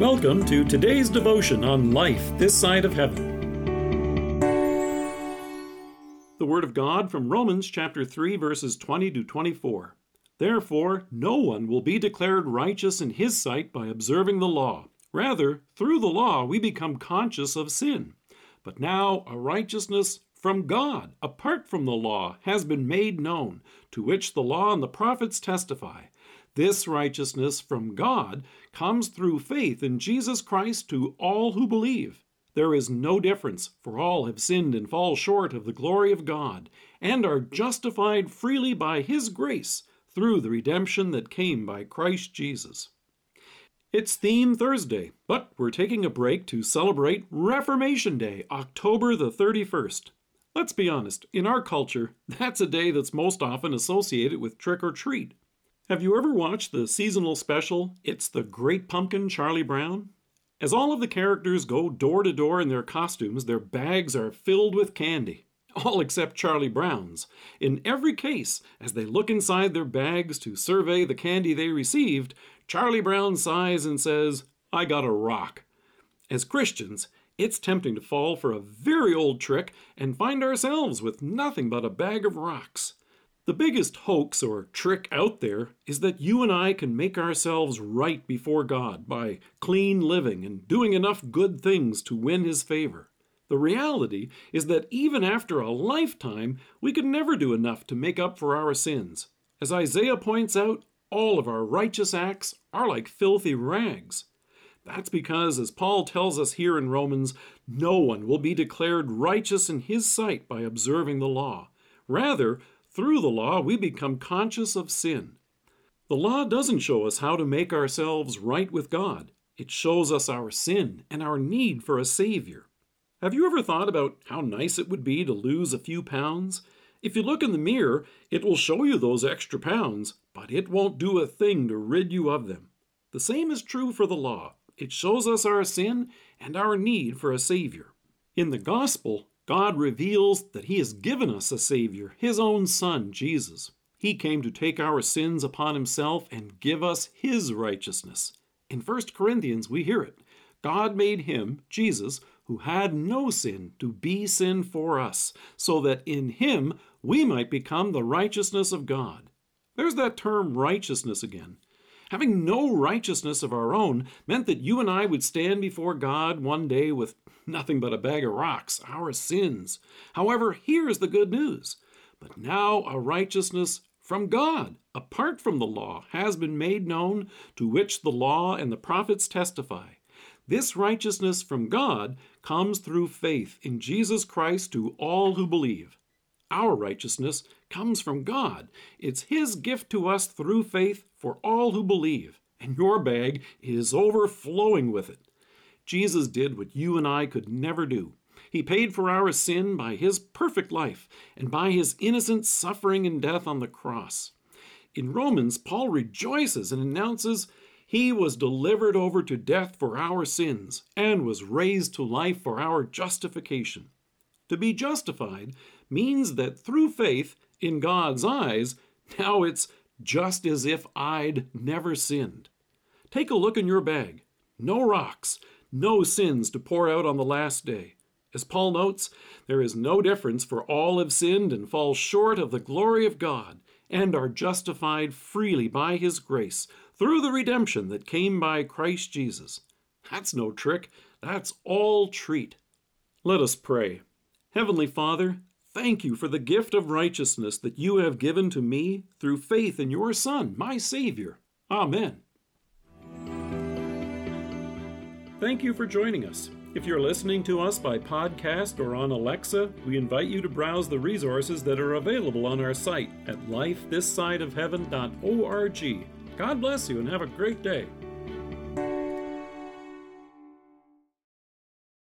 Welcome to today's devotion on life this side of heaven. The Word of God from Romans chapter 3, verses 20 to 24. Therefore, no one will be declared righteous in his sight by observing the law. Rather, through the law we become conscious of sin. But now a righteousness from God, apart from the law, has been made known, to which the law and the prophets testify. This righteousness from God comes through faith in Jesus Christ to all who believe. There is no difference, for all have sinned and fall short of the glory of God, and are justified freely by His grace through the redemption that came by Christ Jesus. It's Theme Thursday, but we're taking a break to celebrate Reformation Day, October the 31st. Let's be honest, in our culture, that's a day that's most often associated with trick or treat. Have you ever watched the seasonal special, It's the Great Pumpkin Charlie Brown? As all of the characters go door to door in their costumes, their bags are filled with candy. All except Charlie Brown's. In every case, as they look inside their bags to survey the candy they received, Charlie Brown sighs and says, I got a rock. As Christians, it's tempting to fall for a very old trick and find ourselves with nothing but a bag of rocks. The biggest hoax or trick out there is that you and I can make ourselves right before God by clean living and doing enough good things to win His favor. The reality is that even after a lifetime, we could never do enough to make up for our sins. As Isaiah points out, all of our righteous acts are like filthy rags. That's because, as Paul tells us here in Romans, no one will be declared righteous in his sight by observing the law. Rather, through the law, we become conscious of sin. The law doesn't show us how to make ourselves right with God, it shows us our sin and our need for a Savior. Have you ever thought about how nice it would be to lose a few pounds? If you look in the mirror, it will show you those extra pounds, but it won't do a thing to rid you of them. The same is true for the law. It shows us our sin and our need for a Savior. In the Gospel, God reveals that He has given us a Savior, His own Son, Jesus. He came to take our sins upon Himself and give us His righteousness. In 1 Corinthians, we hear it God made Him, Jesus, who had no sin, to be sin for us, so that in Him we might become the righteousness of God. There's that term righteousness again. Having no righteousness of our own meant that you and I would stand before God one day with nothing but a bag of rocks, our sins. However, here's the good news. But now a righteousness from God, apart from the law, has been made known, to which the law and the prophets testify. This righteousness from God comes through faith in Jesus Christ to all who believe. Our righteousness comes from God. It's His gift to us through faith for all who believe, and your bag is overflowing with it. Jesus did what you and I could never do. He paid for our sin by his perfect life and by his innocent suffering and death on the cross. In Romans, Paul rejoices and announces he was delivered over to death for our sins and was raised to life for our justification. To be justified means that through faith in God's eyes, now it's just as if I'd never sinned. Take a look in your bag. No rocks, no sins to pour out on the last day. As Paul notes, there is no difference, for all have sinned and fall short of the glory of God, and are justified freely by his grace through the redemption that came by Christ Jesus. That's no trick, that's all treat. Let us pray. Heavenly Father, thank you for the gift of righteousness that you have given to me through faith in your Son, my Savior. Amen. Thank you for joining us. If you're listening to us by podcast or on Alexa, we invite you to browse the resources that are available on our site at lifethissideofheaven.org. God bless you and have a great day.